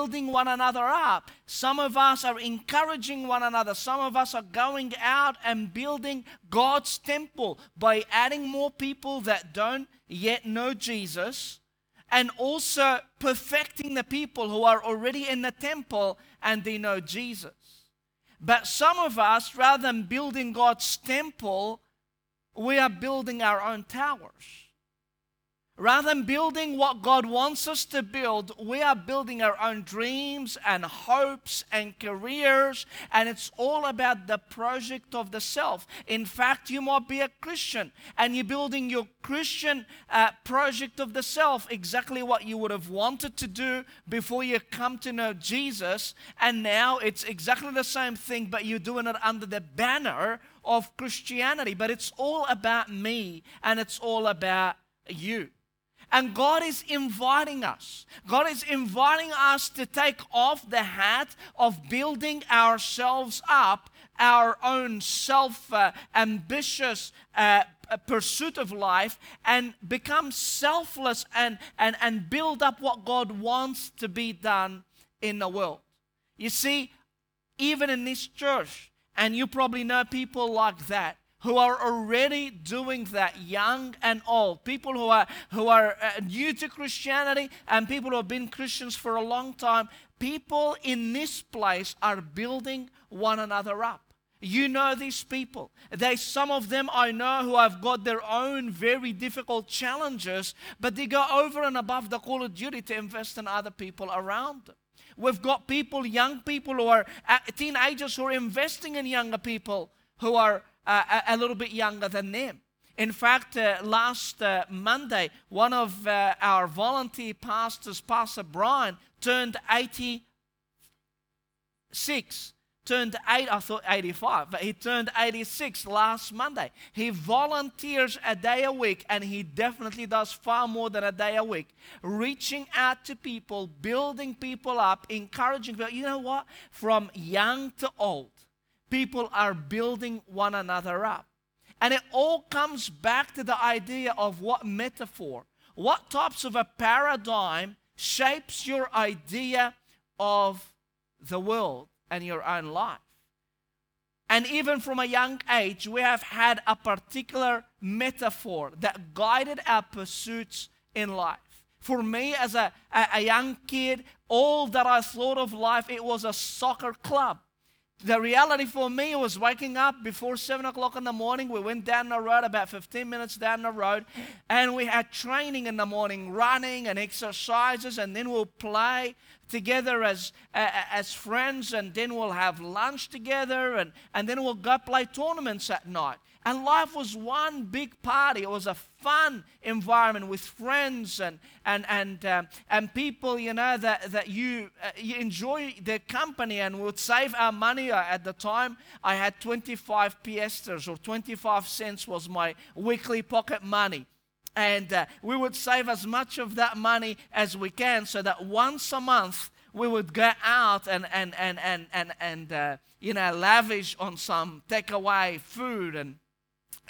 building one another up. Some of us are encouraging one another. Some of us are going out and building God's temple by adding more people that don't yet know Jesus and also perfecting the people who are already in the temple and they know Jesus. But some of us, rather than building God's temple, we are building our own towers. Rather than building what God wants us to build, we are building our own dreams and hopes and careers, and it's all about the project of the self. In fact, you might be a Christian and you're building your Christian uh, project of the self, exactly what you would have wanted to do before you come to know Jesus, and now it's exactly the same thing, but you're doing it under the banner of Christianity. But it's all about me and it's all about you. And God is inviting us. God is inviting us to take off the hat of building ourselves up, our own self uh, ambitious uh, pursuit of life, and become selfless and, and, and build up what God wants to be done in the world. You see, even in this church, and you probably know people like that, who are already doing that, young and old, people who are, who are uh, new to Christianity and people who have been Christians for a long time, people in this place are building one another up. You know these people. They, some of them I know who have got their own very difficult challenges, but they go over and above the call of duty to invest in other people around them. We've got people, young people who are uh, teenagers who are investing in younger people who are uh, a, little bit younger than them. In fact, uh, last uh, Monday, one of uh, our volunteer pastors, Pastor Brian, turned 86. Turned 8, I thought 85, but he turned 86 last Monday. He volunteers a day a week, and he definitely does far more than a day a week, reaching out to people, building people up, encouraging people. You know what? From young to old people are building one another up. And it all comes back to the idea of what metaphor, what types of a paradigm shapes your idea of the world and your own life. And even from a young age, we have had a particular metaphor that guided our pursuits in life. For me, as a, a, young kid, all that I thought of life, it was a soccer club the reality for me was waking up before 7 o'clock in the morning. We went down the road, about 15 minutes down the road, and we had training in the morning, running and exercises, and then we'll play together as, uh, as friends, and then we'll have lunch together, and, and then we'll go play tournaments at night. And life was one big party. It was a fun environment with friends and, and, and, um, and people, you know, that, that you, uh, you enjoy their company and would save our money. Uh, at the time, I had 25 piasters or 25 cents was my weekly pocket money. And uh, we would save as much of that money as we can so that once a month we would go out and, and, and, and, and, and uh, you know, lavish on some takeaway food and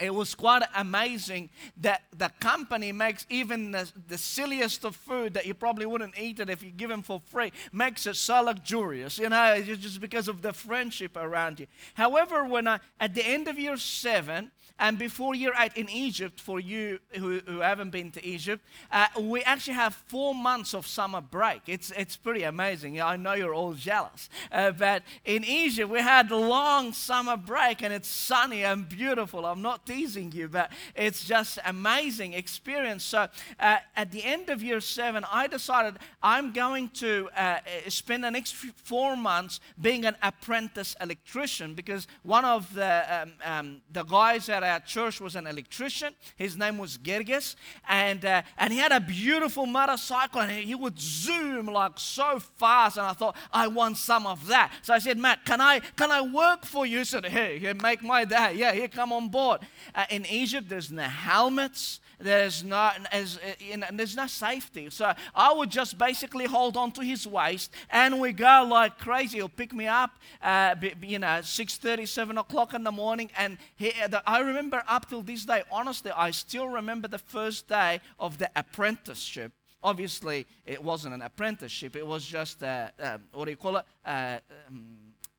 it was quite amazing that the company makes even the, the, silliest of food that you probably wouldn't eat it if you give them for free makes it so luxurious you know just because of the friendship around you however when i at the end of year seven and before year eight in Egypt, for you who, who haven't been to Egypt, uh, we actually have four months of summer break. It's, it's pretty amazing. I know you're all jealous. Uh, but in Egypt, we had long summer break and it's sunny and beautiful. I'm not teasing you, but it's just amazing experience. So uh, at the end of year seven, I decided I'm going to uh, spend the next four months being an apprentice electrician because one of the, um, um, the guys at our church was an electrician. His name was Gerges. And, uh, and he had a beautiful motorcycle and he would zoom like so fast. And I thought, I want some of that. So I said, Matt, can I, can I work for you? He said, hey, here, make my day. Yeah, here, come on board. Uh, in Egypt, there's no helmets there's no, as, you know, there's no safety. So I would just basically hold on to his waist and we go like crazy. He'll pick me up, uh, you know, 6.30, 7 o'clock in the morning. And he, the, I remember up till this day, honestly, I still remember the first day of the apprenticeship obviously it wasn't an apprenticeship. It was just a, um, what do you call it? Uh, um,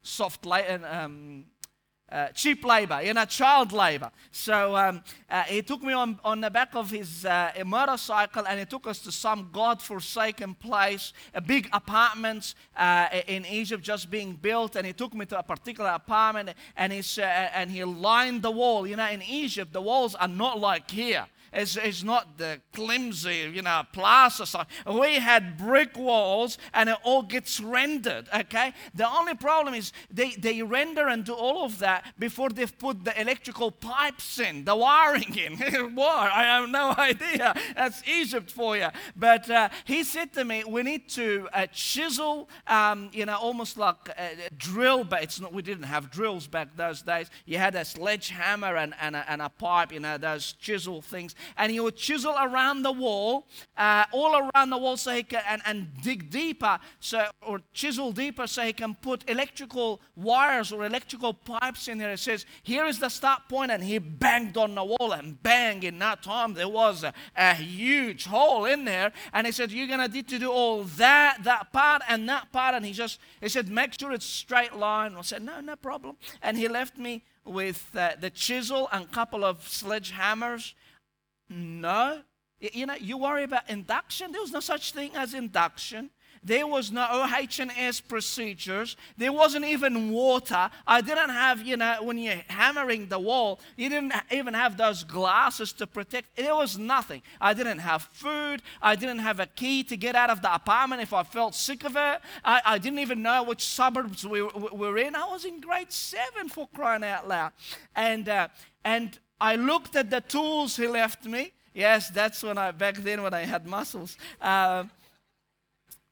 soft labor. Um, uh, cheap labor, you know, child labor. So um, uh, he took me on, on the back of his uh, motorcycle and he took us to some God-forsaken place, a big apartments uh, in Egypt just being built. And he took me to a particular apartment and, he, and he lined the wall. You know, in Egypt, the walls are not like here. It's, not the flimsy, you know, plaster stuff. We had brick walls and it all gets rendered, okay? The only problem is they, they render and do all of that before they've put the electrical pipes in, the wiring in. what? I have no idea. That's Egypt for you. But uh, he said to me, we need to uh, chisel, um, you know, almost like a, a drill, but it's not, we didn't have drills back those days. You had a sledgehammer and, and, a, and a pipe, you know, those chisel things and he would chisel around the wall, uh, all around the wall, so he can and, and dig deeper, so or chisel deeper, so he can put electrical wires or electrical pipes in there. It says, "Here is the start point," and he banged on the wall, and bang! In that time, there was a, a huge hole in there, and he said, "You're gonna need to do all that, that part, and that part," and he just he said, "Make sure it's straight line." I said, "No, no problem," and he left me with uh, the chisel and a couple of sledgehammers no. You know, you worry about induction. There was no such thing as induction. There was no OH&S procedures. There wasn't even water. I didn't have, you know, when you're hammering the wall, you didn't even have those glasses to protect. There was nothing. I didn't have food. I didn't have a key to get out of the apartment if I felt sick of it. I, I didn't even know which suburbs we, we were in. I was in grade seven for crying out loud. And, uh, and I looked at the tools he left me Yes, that's when I, back then when I had muscles. Uh,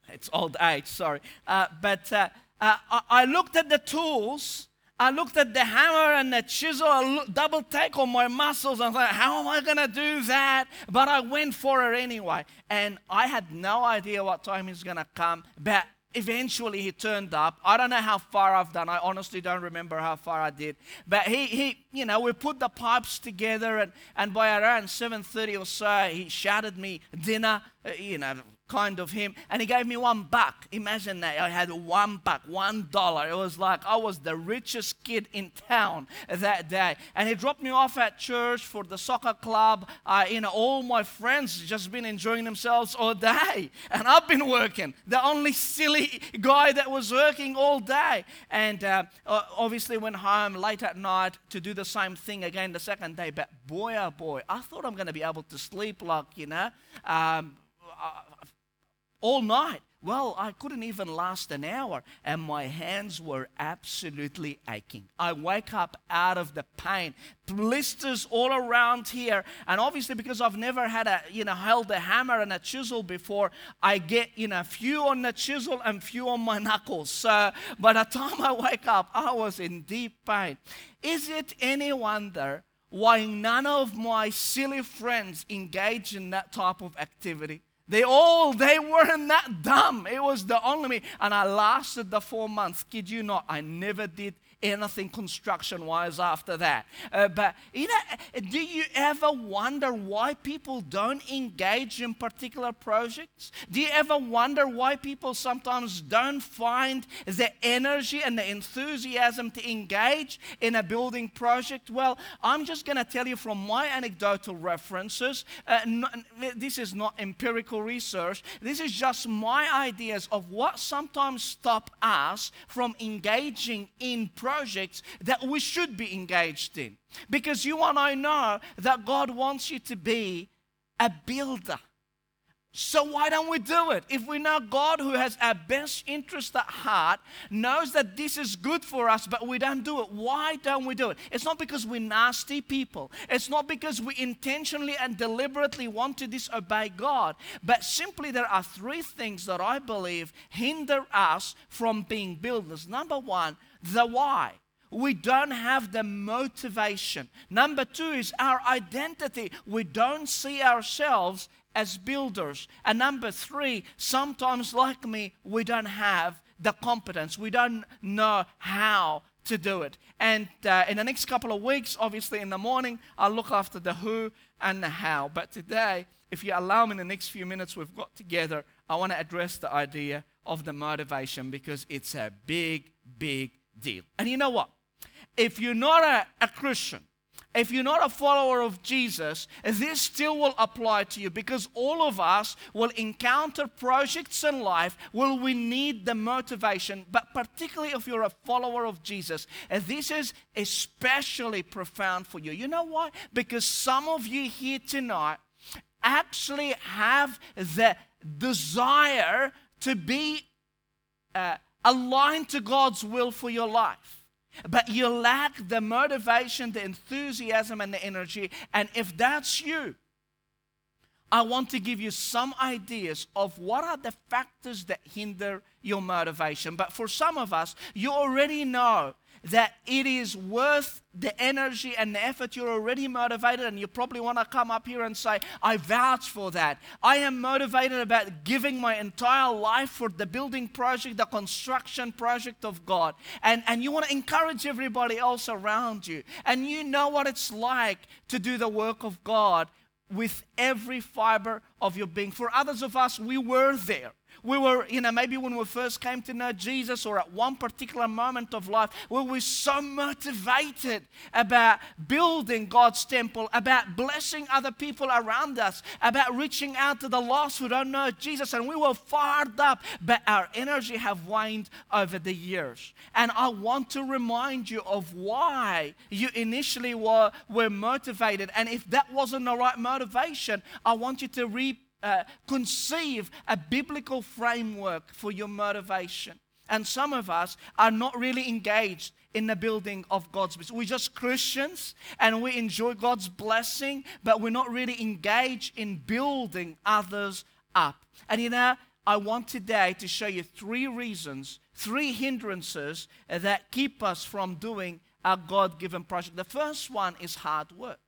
it's old age, sorry. Uh, but uh, uh I, I, looked at the tools. I looked at the hammer and the chisel, I double take on my muscles. I thought, how am I going to do that? But I went for it anyway. And I had no idea what time he's going to come. But eventually he turned up. I don't know how far I've done. I honestly don't remember how far I did. But he, he you know, we put the pipes together and, and by around 7.30 or so, he shouted me dinner, uh, you know, kind of him. And he gave me one buck. Imagine that. I had one buck, one dollar. It was like I was the richest kid in town that day. And he dropped me off at church for the soccer club. Uh, you know, all my friends just been enjoying themselves all day. And I've been working. The only silly guy that was working all day. And uh, obviously went home late at night to do the same thing again the second day. But boy, oh boy, I thought I'm going to be able to sleep like, you know, um, uh, all night. Well, I couldn't even last an hour, and my hands were absolutely aching. I wake up out of the pain, blisters all around here, and obviously because I've never had a you know held a hammer and a chisel before, I get you know few on the chisel and few on my knuckles. So by the time I wake up, I was in deep pain. Is it any wonder why none of my silly friends engage in that type of activity? They all, they weren't that dumb. It was the only me. And I lasted the four months. Kid you not, I never did anything construction wise after that. Uh, but you know, do you ever wonder why people don't engage in particular projects? Do you ever wonder why people sometimes don't find the energy and the enthusiasm to engage in a building project? Well, I'm just going to tell you from my anecdotal references. Uh, this is not empirical research. This is just my ideas of what sometimes stop us from engaging in projects that we should be engaged in. Because you and I know that God wants you to be a builder. So why don't we do it? If we know God, who has our best interest at heart, knows that this is good for us, but we don't do it, why don't we do it? It's not because we're nasty people. It's not because we intentionally and deliberately want to disobey God, but simply there are three things that I believe hinder us from being builders. Number one, the why. We don't have the motivation. Number two is our identity. We don't see ourselves as builders. And number three, sometimes like me, we don't have the competence. We don't know how to do it. And uh, in the next couple of weeks, obviously in the morning, I'll look after the who and the how. But today, if you allow me in the next few minutes we've got together, I want to address the idea of the motivation because it's a big, big deal. And you know what? If you're not a, a Christian, if you're not a follower of Jesus, this still will apply to you because all of us will encounter projects in life where we need the motivation, but particularly if you're a follower of Jesus, this is especially profound for you. You know why? Because some of you here tonight actually have the desire to be uh, aligned to God's will for your life but you lack the motivation, the enthusiasm, and the energy. And if that's you, I want to give you some ideas of what are the factors that hinder your motivation. But for some of us, you already know that it is worth the energy and the effort. You're already motivated, and you probably want to come up here and say, I vouch for that. I am motivated about giving my entire life for the building project, the construction project of God. And, and you want to encourage everybody else around you. And you know what it's like to do the work of God with every fiber of your being. For others of us, we were there. We were, you know, maybe when we first came to know Jesus or at one particular moment of life, we were so motivated about building God's temple, about blessing other people around us, about reaching out to the lost who don't know Jesus, and we were fired up, but our energy have waned over the years. And I want to remind you of why you initially were, were motivated. And if that wasn't the right motivation, I want you to re uh, conceive a biblical framework for your motivation. And some of us are not really engaged in the building of God's business. We're just Christians and we enjoy God's blessing, but we're not really engaged in building others up. And you know, I want today to show you three reasons, three hindrances that keep us from doing our God given project. The first one is hard work.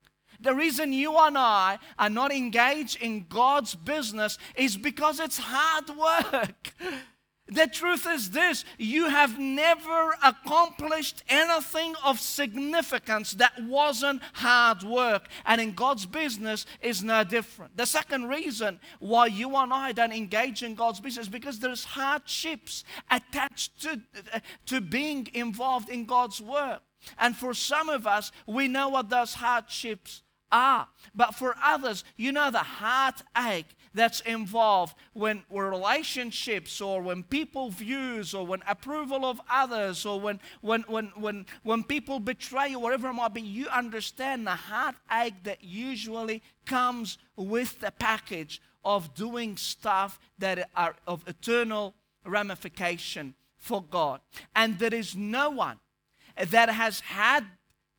The reason you and I are not engaged in God's business is because it's hard work. The truth is this you have never accomplished anything of significance that wasn't hard work. And in God's business is no different. The second reason why you and I don't engage in God's business is because there's hardships attached to, uh, to being involved in God's work. And for some of us, we know what those hardships are. But for others, you know the heartache that's involved when relationships or when people views or when approval of others or when when when when when people betray you, whatever it might be, you understand the heartache that usually comes with the package of doing stuff that are of eternal ramification for God. And there is no one that has had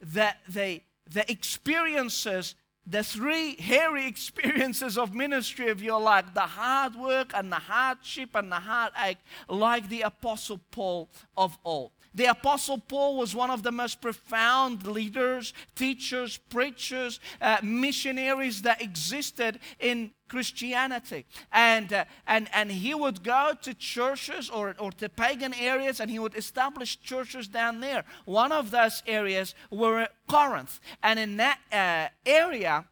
that the, the experiences, the three hairy experiences of ministry of your life, the hard work and the hardship and the heartache, like the Apostle Paul of old. The Apostle Paul was one of the most profound leaders, teachers, preachers, uh, missionaries that existed in Christianity. And, uh, and, and he would go to churches or, or to pagan areas and he would establish churches down there. One of those areas were Corinth. And in that uh, area,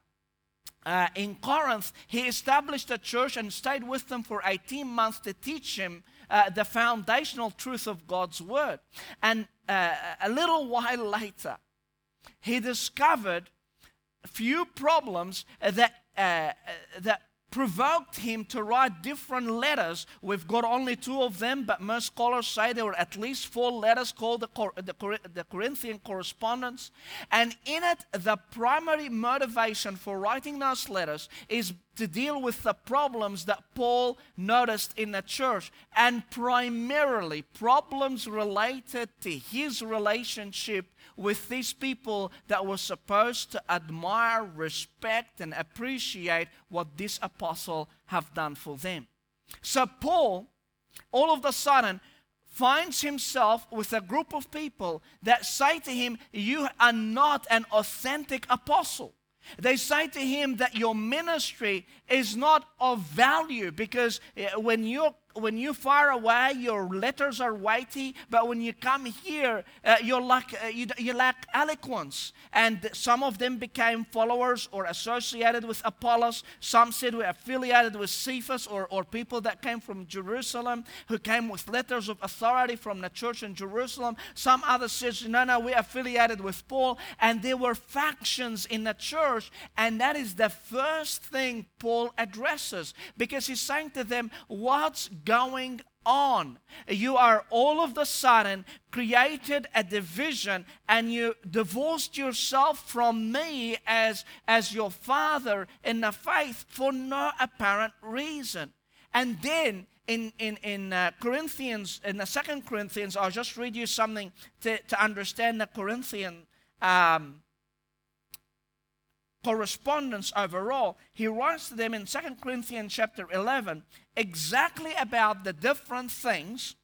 uh, in Corinth, he established a church and stayed with them for 18 months to teach him uh, the foundational truth of God's word. And uh, a little while later, he discovered a few problems that, uh, that provoked him to write different letters. We've got only two of them, but most scholars say there were at least four letters called the, Cor- the, Cor- the, Corinthian correspondence. And in it, the primary motivation for writing those letters is to deal with the problems that Paul noticed in the church, and primarily problems related to his relationship with these people that were supposed to admire, respect, and appreciate what this apostle have done for them. So Paul, all of a sudden, finds himself with a group of people that say to him, You are not an authentic apostle. They say to him that your ministry is not of value because eh, when you're when you far away, your letters are weighty, but when you come here, uh, you're uh, you, you lack eloquence. And some of them became followers or associated with Apollos. Some said we're affiliated with Cephas or, or people that came from Jerusalem who came with letters of authority from the church in Jerusalem. Some others said, no, no, we're affiliated with Paul. And there were factions in the church. And that is the first thing Paul addresses because he's saying to them, what's going on. You are all of the sudden created a division and you divorced yourself from me as, as your father in the faith for no apparent reason. And then in, in, in uh, Corinthians, in the second Corinthians, I'll just read you something to, to understand the Corinthian um, correspondence overall, he writes to them in 2 Corinthians chapter 11 exactly about the different things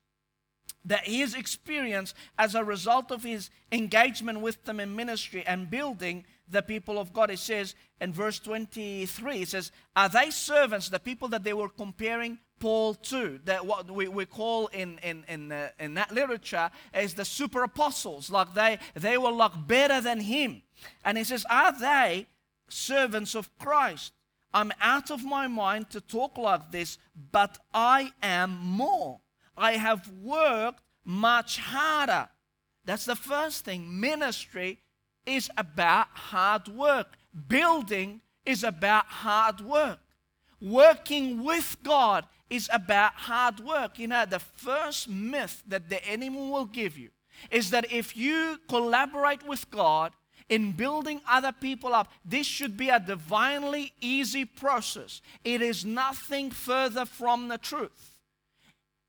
that he has experienced as a result of his engagement with them in ministry and building the people of God. He says in verse 23, he says, Are they servants, the people that they were comparing Paul to, that what we, we call in, in, in, uh, in that literature as the super apostles, like they, they were like better than him. And he says, Are they servants of Christ. I'm out of my mind to talk like this, but I am more. I have worked much harder. That's the first thing. Ministry is about hard work, building is about hard work. Working with God is about hard work. You know, the first myth that the enemy will give you is that if you collaborate with God, in building other people up. This should be a divinely easy process. It is nothing further from the truth.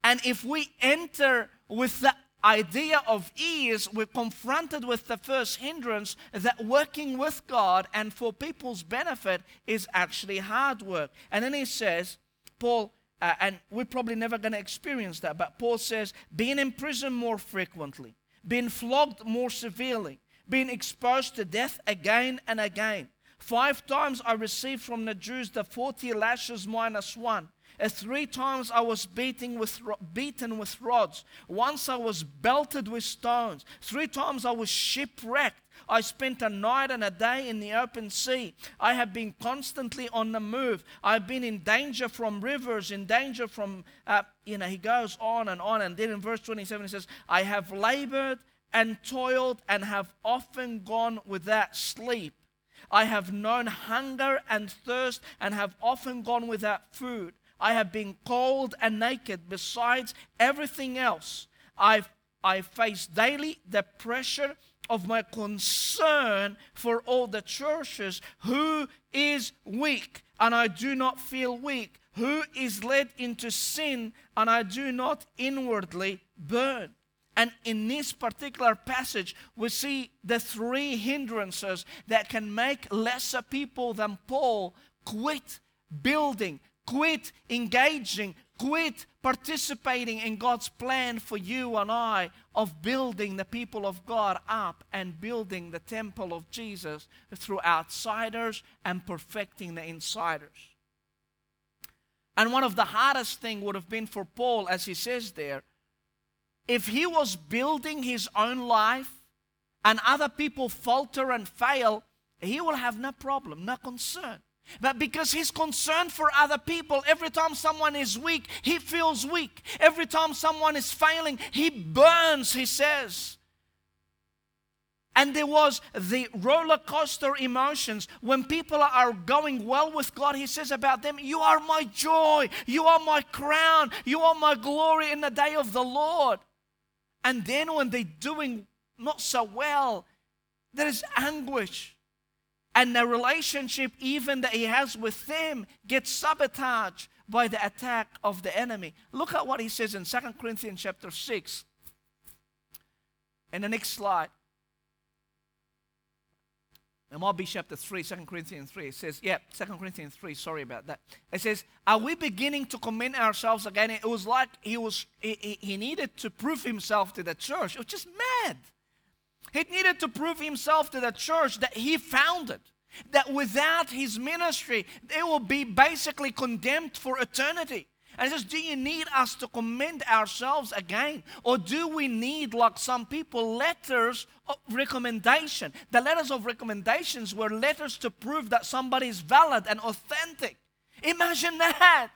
And if we enter with the idea of ease, we're confronted with the first hindrance that working with God and for people's benefit is actually hard work. And then he says, Paul, uh, and we're probably never going to experience that, but Paul says, being in prison more frequently, being flogged more severely, been exposed to death again and again. Five times I received from the Jews the 40 lashes minus one. Uh, three times I was beaten with, beaten with rods. Once I was belted with stones. Three times I was shipwrecked. I spent a night and a day in the open sea. I have been constantly on the move. I've been in danger from rivers, in danger from, uh, you know, he goes on and on. And then in verse 27, he says, I have labored and toiled and have often gone without sleep. I have known hunger and thirst and have often gone without food. I have been cold and naked. Besides everything else, I've, I face daily the pressure of my concern for all the churches. Who is weak and I do not feel weak? Who is led into sin and I do not inwardly burn? And in this particular passage, we see the three hindrances that can make lesser people than Paul quit building, quit engaging, quit participating in God's plan for you and I of building the people of God up and building the temple of Jesus through outsiders and perfecting the insiders. And one of the hardest thing would have been for Paul, as he says there, if he was building his own life and other people falter and fail, he will have no problem, no concern. But because he's concerned for other people, every time someone is weak, he feels weak. Every time someone is failing, he burns, he says. And there was the roller coaster emotions. When people are going well with God, He says about them, You are my joy, you are my crown, you are my glory in the day of the Lord. And then when they're doing not so well, there is anguish. And the relationship, even that he has with them, gets sabotaged by the attack of the enemy. Look at what he says in 2 Corinthians chapter 6. In the next slide. Might chapter 3, 2 Corinthians 3. It says, yeah, 2 Corinthians 3, sorry about that. It says, Are we beginning to commend ourselves again? It was like he was he, he needed to prove himself to the church. It was just mad. He needed to prove himself to the church that he founded. That without his ministry, they will be basically condemned for eternity. And he says, Do you need us to commend ourselves again? Or do we need, like some people, letters of recommendation? The letters of recommendations were letters to prove that somebody is valid and authentic. Imagine that.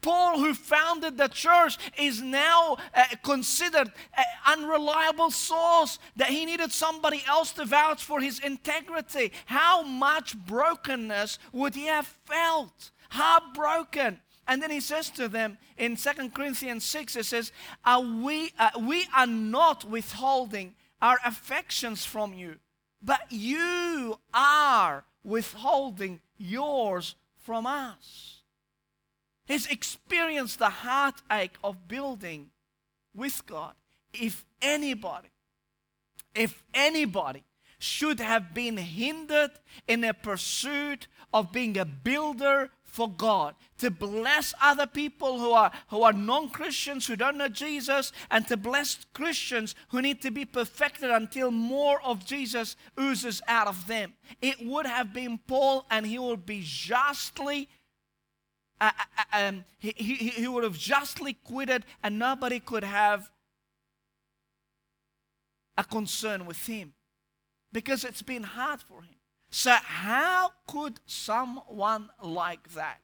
Paul, who founded the church, is now uh, considered an unreliable source, that he needed somebody else to vouch for his integrity. How much brokenness would he have felt? Heartbroken. And then he says to them in 2 Corinthians 6, he says, are we, uh, we are not withholding our affections from you, but you are withholding yours from us. He's experienced the heartache of building with God. If anybody, if anybody should have been hindered in a pursuit of being a builder for God, to bless other people who are, who are non Christians, who don't know Jesus, and to bless Christians who need to be perfected until more of Jesus oozes out of them. It would have been Paul, and he would be justly uh, uh, uh, um, he, he, he would have justly quitted and nobody could have a concern with him because it's been hard for him. So, how could someone like that,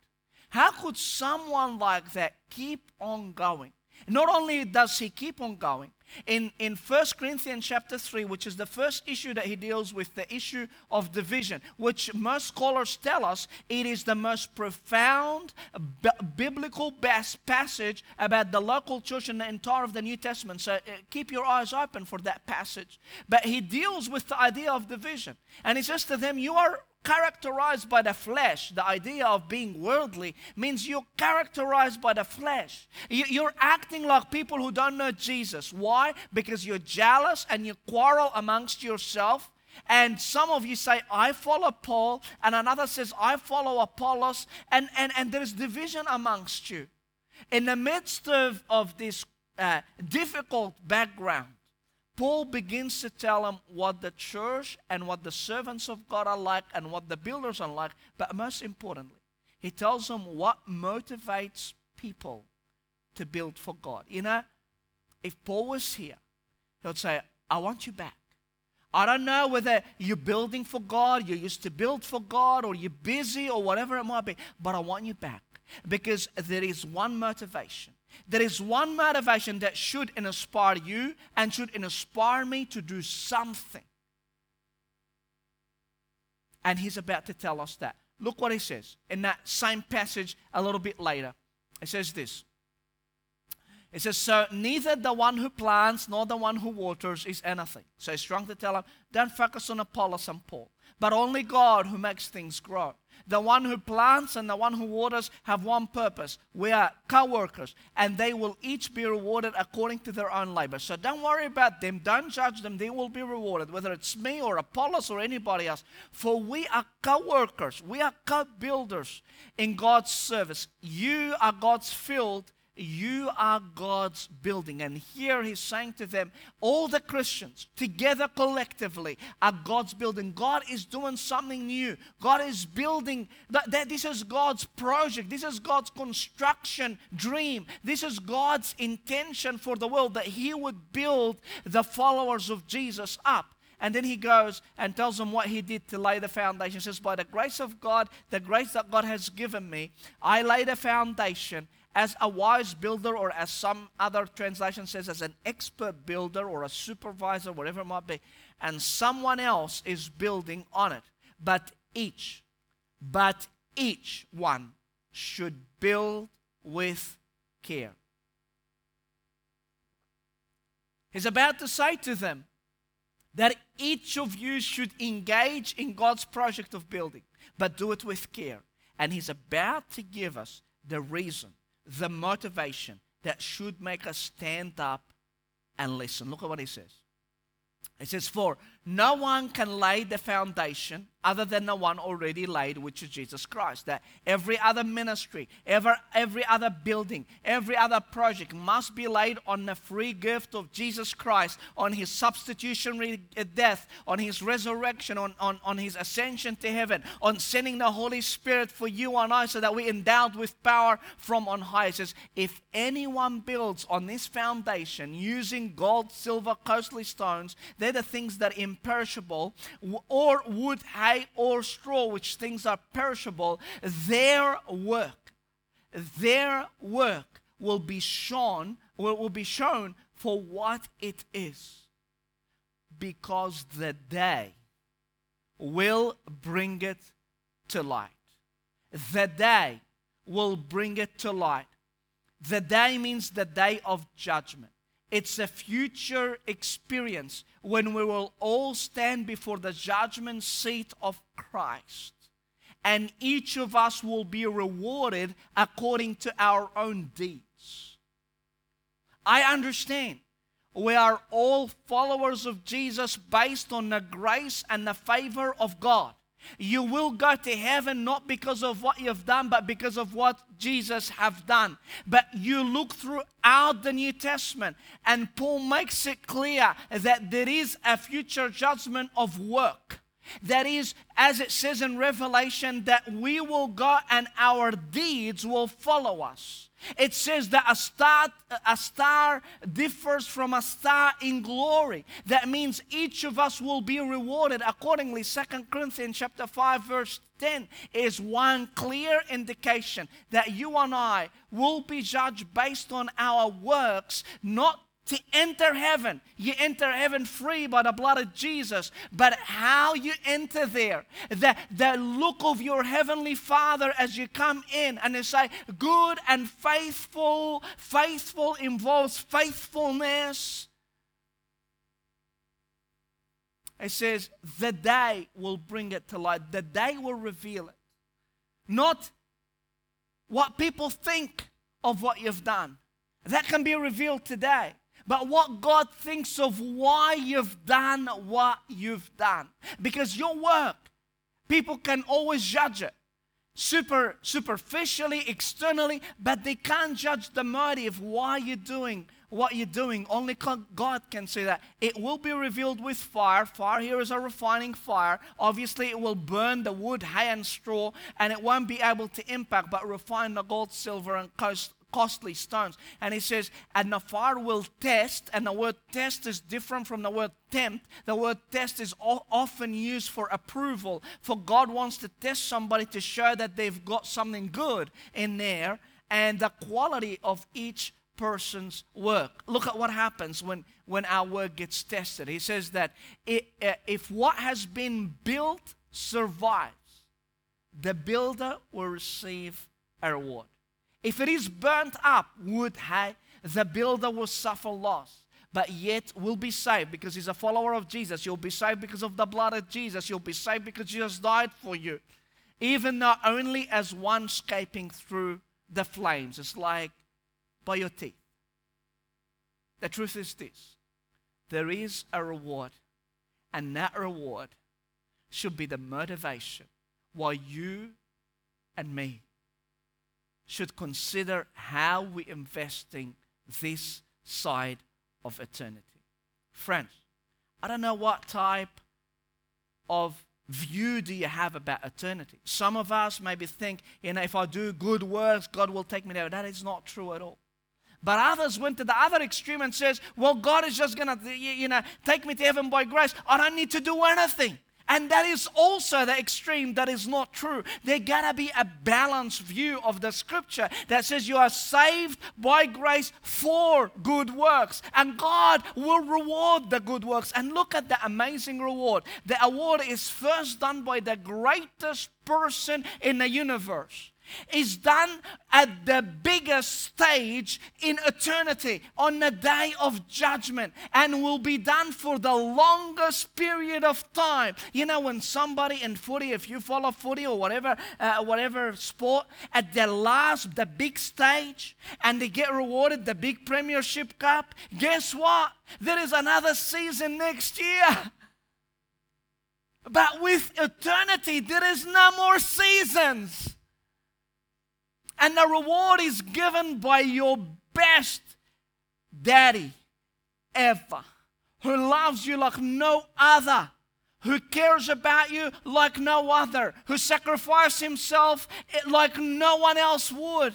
how could someone like that keep on going? Not only does he keep on going, in, in 1 Corinthians chapter 3, which is the first issue that he deals with, the issue of division, which most scholars tell us it is the most profound b- biblical best passage about the local church in the entire of the New Testament. So uh, keep your eyes open for that passage. But he deals with the idea of division. And he says to them, You are characterized by the flesh, the idea of being worldly means you're characterized by the flesh. You're acting like people who don't know Jesus. Why? Because you're jealous and you quarrel amongst yourself. And some of you say, I follow Paul, and another says, I follow Apollos, and, and, and there's division amongst you. In the midst of, of this uh, difficult background, Paul begins to tell them what the church and what the servants of God are like and what the builders are like. But most importantly, he tells them what motivates people to build for God. You know, if Paul was here, he would say, I want you back. I don't know whether you're building for God, you used to build for God, or you're busy, or whatever it might be, but I want you back because there is one motivation there is one motivation that should inspire you and should inspire me to do something. And he's about to tell us that. Look what he says in that same passage a little bit later. It says this. It says, So neither the one who plants nor the one who waters is anything. So he's trying to tell him, don't focus on Apollos and Paul, but only God who makes things grow. The one who plants and the one who waters have one purpose. We are co workers, and they will each be rewarded according to their own labor. So don't worry about them. Don't judge them. They will be rewarded, whether it's me or Apollos or anybody else. For we are co workers, we are co builders in God's service. You are God's field you are God's building. And here he's saying to them, all the Christians together collectively are God's building. God is doing something new. God is building. That, this is God's project. This is God's construction dream. This is God's intention for the world that he would build the followers of Jesus up. And then he goes and tells them what he did to lay the foundation. He says, By the grace of God, the grace that God has given me, I laid a foundation as a wise builder, or as some other translation says, as an expert builder or a supervisor, whatever it might be, and someone else is building on it. But each, but each one should build with care. He's about to say to them that each of you should engage in God's project of building, but do it with care. And he's about to give us the reason the motivation that should make us stand up and listen. Look at what he says. It says, For no one can lay the foundation other than the one already laid, which is Jesus Christ. That every other ministry, every, every other building, every other project must be laid on the free gift of Jesus Christ, on his substitutionary death, on his resurrection, on, on, on his ascension to heaven, on sending the Holy Spirit for you and I so that we're endowed with power from on high. It says, if anyone builds on this foundation using gold, silver, costly stones, they're the things that are imperishable, or wood, hay, or straw, which things are perishable, their work, their work will be shown, will be shown for what it is. Because the day will bring it to light. The day will bring it to light. The day means the day of judgment. It's a future experience when we will all stand before the judgment seat of Christ. And each of us will be rewarded according to our own deeds. I understand we are all followers of Jesus based on the grace and the favor of God. You will go to heaven not because of what you've done, but because of what Jesus have done. But you look throughout the New Testament, and Paul makes it clear that there is a future judgment of work. That is, as it says in Revelation, that we will go and our deeds will follow us. It says that a star, a star differs from a star in glory. That means each of us will be rewarded accordingly. Second Corinthians chapter 5, verse 10 is one clear indication that you and I will be judged based on our works, not to enter heaven. You enter heaven free by the blood of Jesus. But how you enter there, the, the look of your heavenly Father as you come in and they say, good and faithful, faithful involves faithfulness. It says, the day will bring it to light, the day will reveal it. Not what people think of what you've done. That can be revealed today but what God thinks of why you've done what you've done. Because your work, people can always judge it super superficially, externally, but they can't judge the motive why you're doing what you're doing. Only God can say that. It will be revealed with fire. Fire here is a refining fire. Obviously, it will burn the wood, hay, and straw, and it won't be able to impact but refine the gold, silver, and coast, costly stones. And he says, and the fire will test, and the word test is different from the word tempt. The word test is often used for approval. For God wants to test somebody to show that they've got something good in there and the quality of each person's work. Look at what happens when, when our work gets tested. He says that it, uh, if what has been built survives, the builder will receive a reward. If it is burnt up, wood hay, the builder will suffer loss, but yet will be saved because he's a follower of Jesus. You'll be saved because of the blood of Jesus. You'll be saved because Jesus died for you. Even not only as one escaping through the flames. It's like by your teeth. The truth is this there is a reward, and that reward should be the motivation why you and me should consider how we're investing this side of eternity. Friends, I don't know what type of view do you have about eternity. Some of us maybe think, you know, if I do good works, God will take me there. That is not true at all. But others went to the other extreme and says, well, God is just going to, you know, take me to heaven by grace. I don't need to do anything. And that is also the extreme that is not true. There gotta be a balanced view of the scripture that says you are saved by grace for good works. And God will reward the good works. And look at the amazing reward. The award is first done by the greatest person in the universe is done at the biggest stage in eternity on the day of judgment and will be done for the longest period of time. You know, when somebody in footy, if you follow footy or whatever, uh, whatever sport, at the last, the big stage, and they get rewarded the big Premiership Cup, guess what? There is another season next year. But with eternity, there is no more seasons. And the reward is given by your best daddy ever, who loves you like no other, who cares about you like no other, who sacrificed himself eh, like no one else would.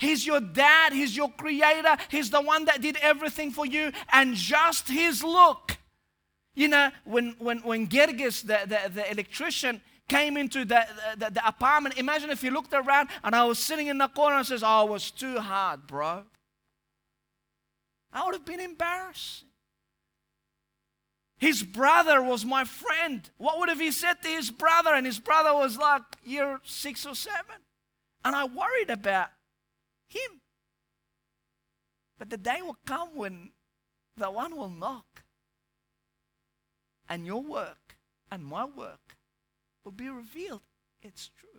He's your dad, He's your creator, He's the one that did everything for you, and just His look. You know, when, when, when Gerges, the, the, the electrician, came into the, the, the, apartment, imagine if he looked around and I was sitting in the corner and says, Oh, it was too hard, bro. I would have been embarrassed. His brother was my friend. What would have he said to his brother? And his brother was like year six or seven. And I worried about him. But the day will come when the one will knock, and your work and my work will be revealed. It's true.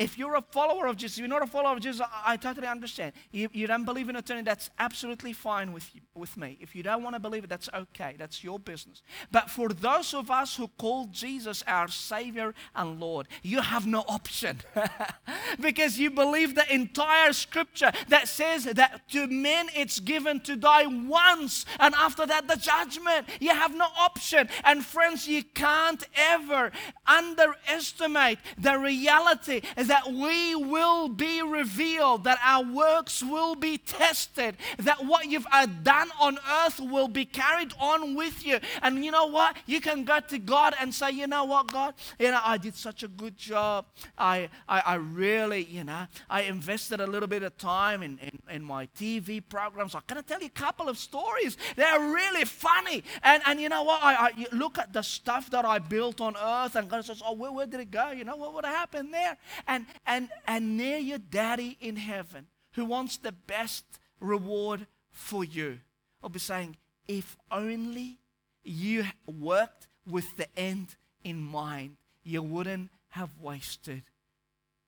If you're a follower of Jesus, you're not a follower of Jesus, I, I totally understand. You, you, don't believe in eternity, that's absolutely fine with, you, with me. If you don't want to believe it, that's okay. That's your business. But for those of us who call Jesus our Savior and Lord, you have no option. because you believe the entire scripture that says that to men it's given to die once, and after that, the judgment. You have no option. And friends, you can't ever underestimate the reality that we will be revealed, that our works will be tested, that what you've uh, done on earth will be carried on with you. And you know what? You can go to God and say, you know what, God? You know, I did such a good job. I, I, I really, you know, I invested a little bit of time in, in, in my TV programs. I'm going to tell you a couple of stories. They're really funny. And, and you know what? I, I look at the stuff that I built on earth and God says, oh, where, where did it go? You know, what would have happened there? And and, and, near your daddy in heaven who wants the best reward for you. I'll be saying, if only you worked with the end in mind, you wouldn't have wasted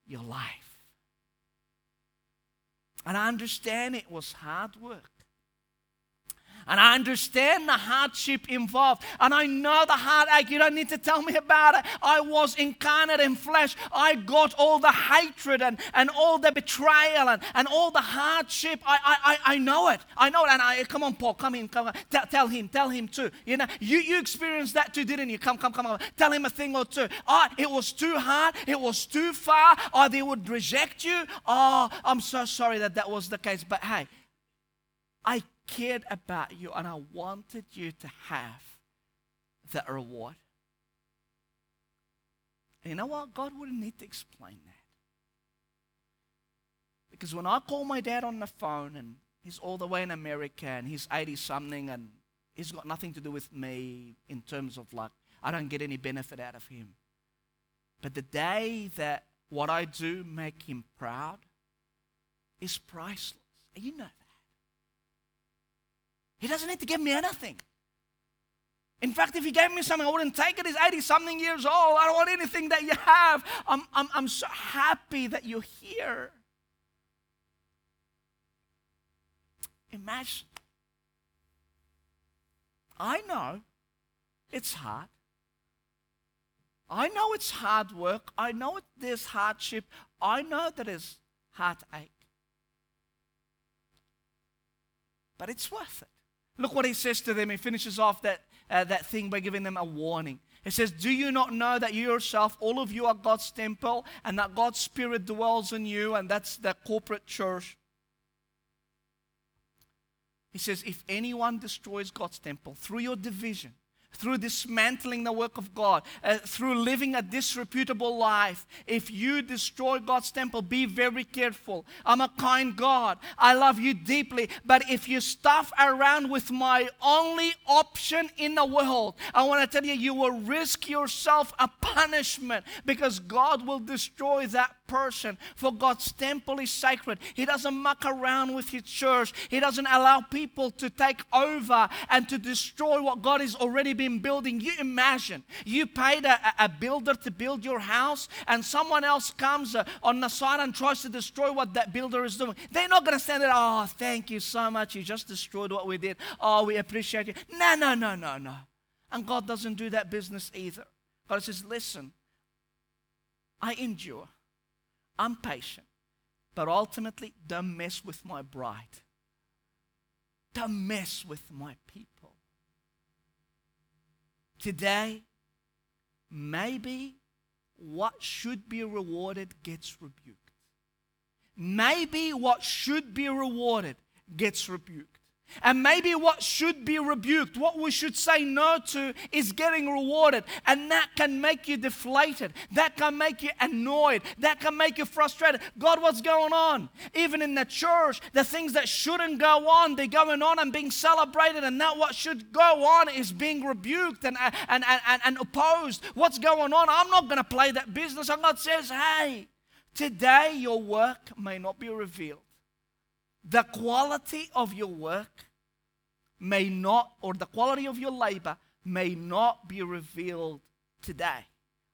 your life. And I understand it was hard work. And I understand the hardship involved. And I know the heartache. You don't need to tell me about it. I was incarnate in flesh. I got all the hatred and, and all the betrayal and, and all the hardship. I, I, I know it. I know it. And I come on, Paul, come in, come on. Tell, tell him, tell him too. You know, you, you experienced that too, didn't you? Come, come, come on. Tell him a thing or two. Oh, it was too hard. It was too far. Or they would reject you. Oh, I'm so sorry that that was the case. But hey, I cared about you and I wanted you to have that reward. And you know what? God wouldn't need to explain that. Because when I call my dad on the phone and he's all the way in America and he's 80 something and he's got nothing to do with me in terms of like, I don't get any benefit out of him. But the day that what I do make him proud is priceless. You know that. He doesn't need to give me anything. In fact, if he gave me something, I wouldn't take it. He's 80 something years old. I don't want anything that you have. I'm, I'm, I'm so happy that you're here. Imagine. I know it's hard. I know it's hard work. I know there's hardship. I know that there's heartache. But it's worth it. Look what he says to them. He finishes off that, uh, that thing by giving them a warning. He says, Do you not know that you yourself, all of you are God's temple, and that God's Spirit dwells in you, and that's the corporate church? He says, If anyone destroys God's temple through your division, through dismantling the work of God, uh, through living a disreputable life. If you destroy God's temple, be very careful. I'm a kind God. I love you deeply. But if you stuff around with my only option in the world, I want to tell you, you will risk yourself a punishment because God will destroy that person. For God's temple is sacred. He doesn't muck around with His church, He doesn't allow people to take over and to destroy what God has already been building. You imagine you paid a, a builder to build your house, and someone else comes uh, on the side and tries to destroy what that builder is doing. They're not going to stand there, oh, thank you so much. You just destroyed what we did. Oh, we appreciate you. No, no, no, no, no. And God doesn't do that business either. God says, Listen, I endure, I'm patient, but ultimately, don't mess with my bride. Don't mess with my people. Today, maybe what should be rewarded gets rebuked. Maybe what should be rewarded gets rebuked. And maybe what should be rebuked, what we should say no to, is getting rewarded. And that can make you deflated. That can make you annoyed. That can make you frustrated. God, what's going on? Even in the church, the things that shouldn't go on, they're going on and being celebrated. And now what should go on is being rebuked and, and, and, and, opposed. What's going on? I'm not going to play that business. And God says, hey, today your work may not be revealed the quality of your work may not, or the quality of your labor may not be revealed today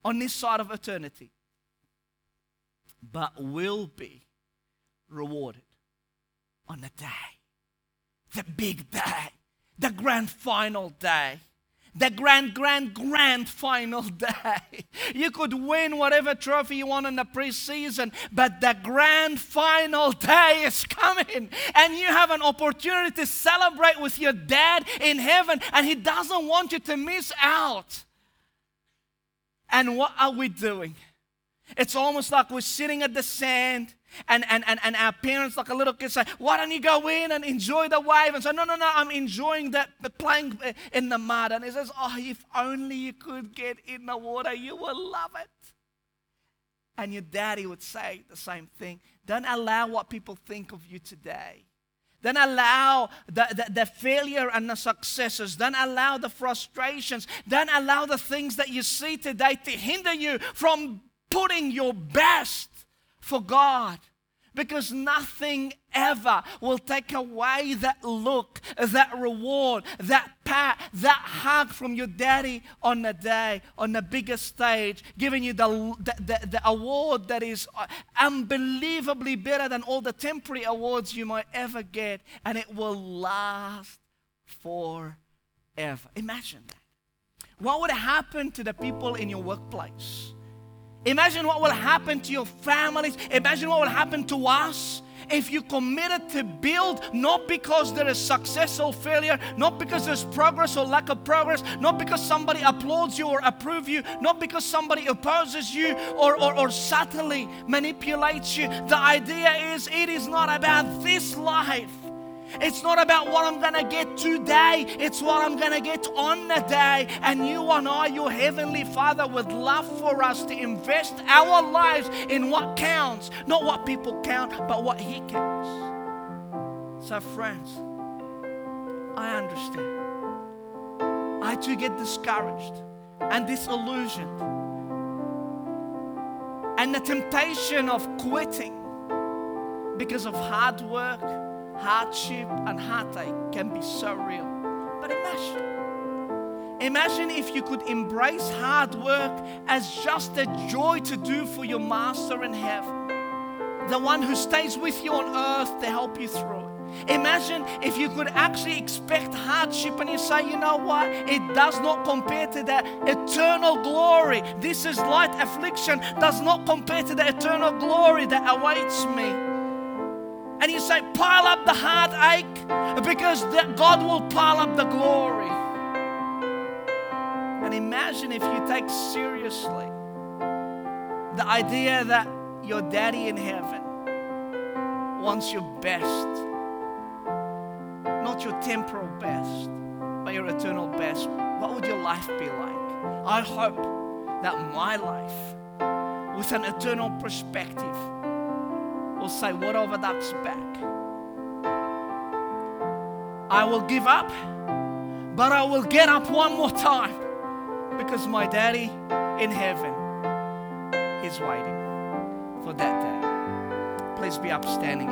on this side of eternity, but will be rewarded on the day, the big day, the grand final day the grand, grand, grand final day. You could win whatever trophy you want in the preseason, but the grand final day is coming, and you have an opportunity to celebrate with your dad in heaven, and he doesn't want you to miss out. And what are we doing? It's almost like we're sitting at the sand and, and, and, and our parents, like a little kid, say, Why don't you go in and enjoy the wave? And say, No, no, no, I'm enjoying that playing in the mud. And he says, Oh, if only you could get in the water, you will love it. And your daddy would say the same thing. Don't allow what people think of you today. Don't allow the, the, the, failure and the successes. Don't allow the frustrations. Don't allow the things that you see today to hinder you from putting your best for God because nothing ever will take away that look, that reward, that pat, that hug from your daddy on the day, on the biggest stage, giving you the, the, the, award that is unbelievably better than all the temporary awards you might ever get, and it will last forever. Imagine that. What would happen to the people in your workplace? Imagine what will happen to your families. Imagine what will happen to us if you committed to build not because there is success or failure, not because there's progress or lack of progress, not because somebody applauds you or approves you, not because somebody opposes you or, or, or subtly manipulates you. The idea is it is not about this life. It's not about what I'm going to get today, it's what I'm going to get on the day. And you and I, your Heavenly Father, would love for us to invest our lives in what counts, not what people count, but what He counts. So, friends, I understand. I too get discouraged and disillusioned. And the temptation of quitting because of hard work hardship and heartache can be so real. But imagine, imagine if you could embrace hard work as just a joy to do for your Master in heaven, the one who stays with you on earth to help you through it. Imagine if you could actually expect hardship and you say, you know what? It does not compare to the eternal glory. This is light affliction, does not compare to the eternal glory that awaits me. And you say, pile up the heartache because God will pile up the glory. And imagine if you take seriously the idea that your daddy in heaven wants your best, not your temporal best, but your eternal best. What would your life be like? I hope that my life, with an eternal perspective, will say, Whatever that's back. I will give up, but I will get up one more time because my daddy in heaven is waiting for that day. Please be upstanding.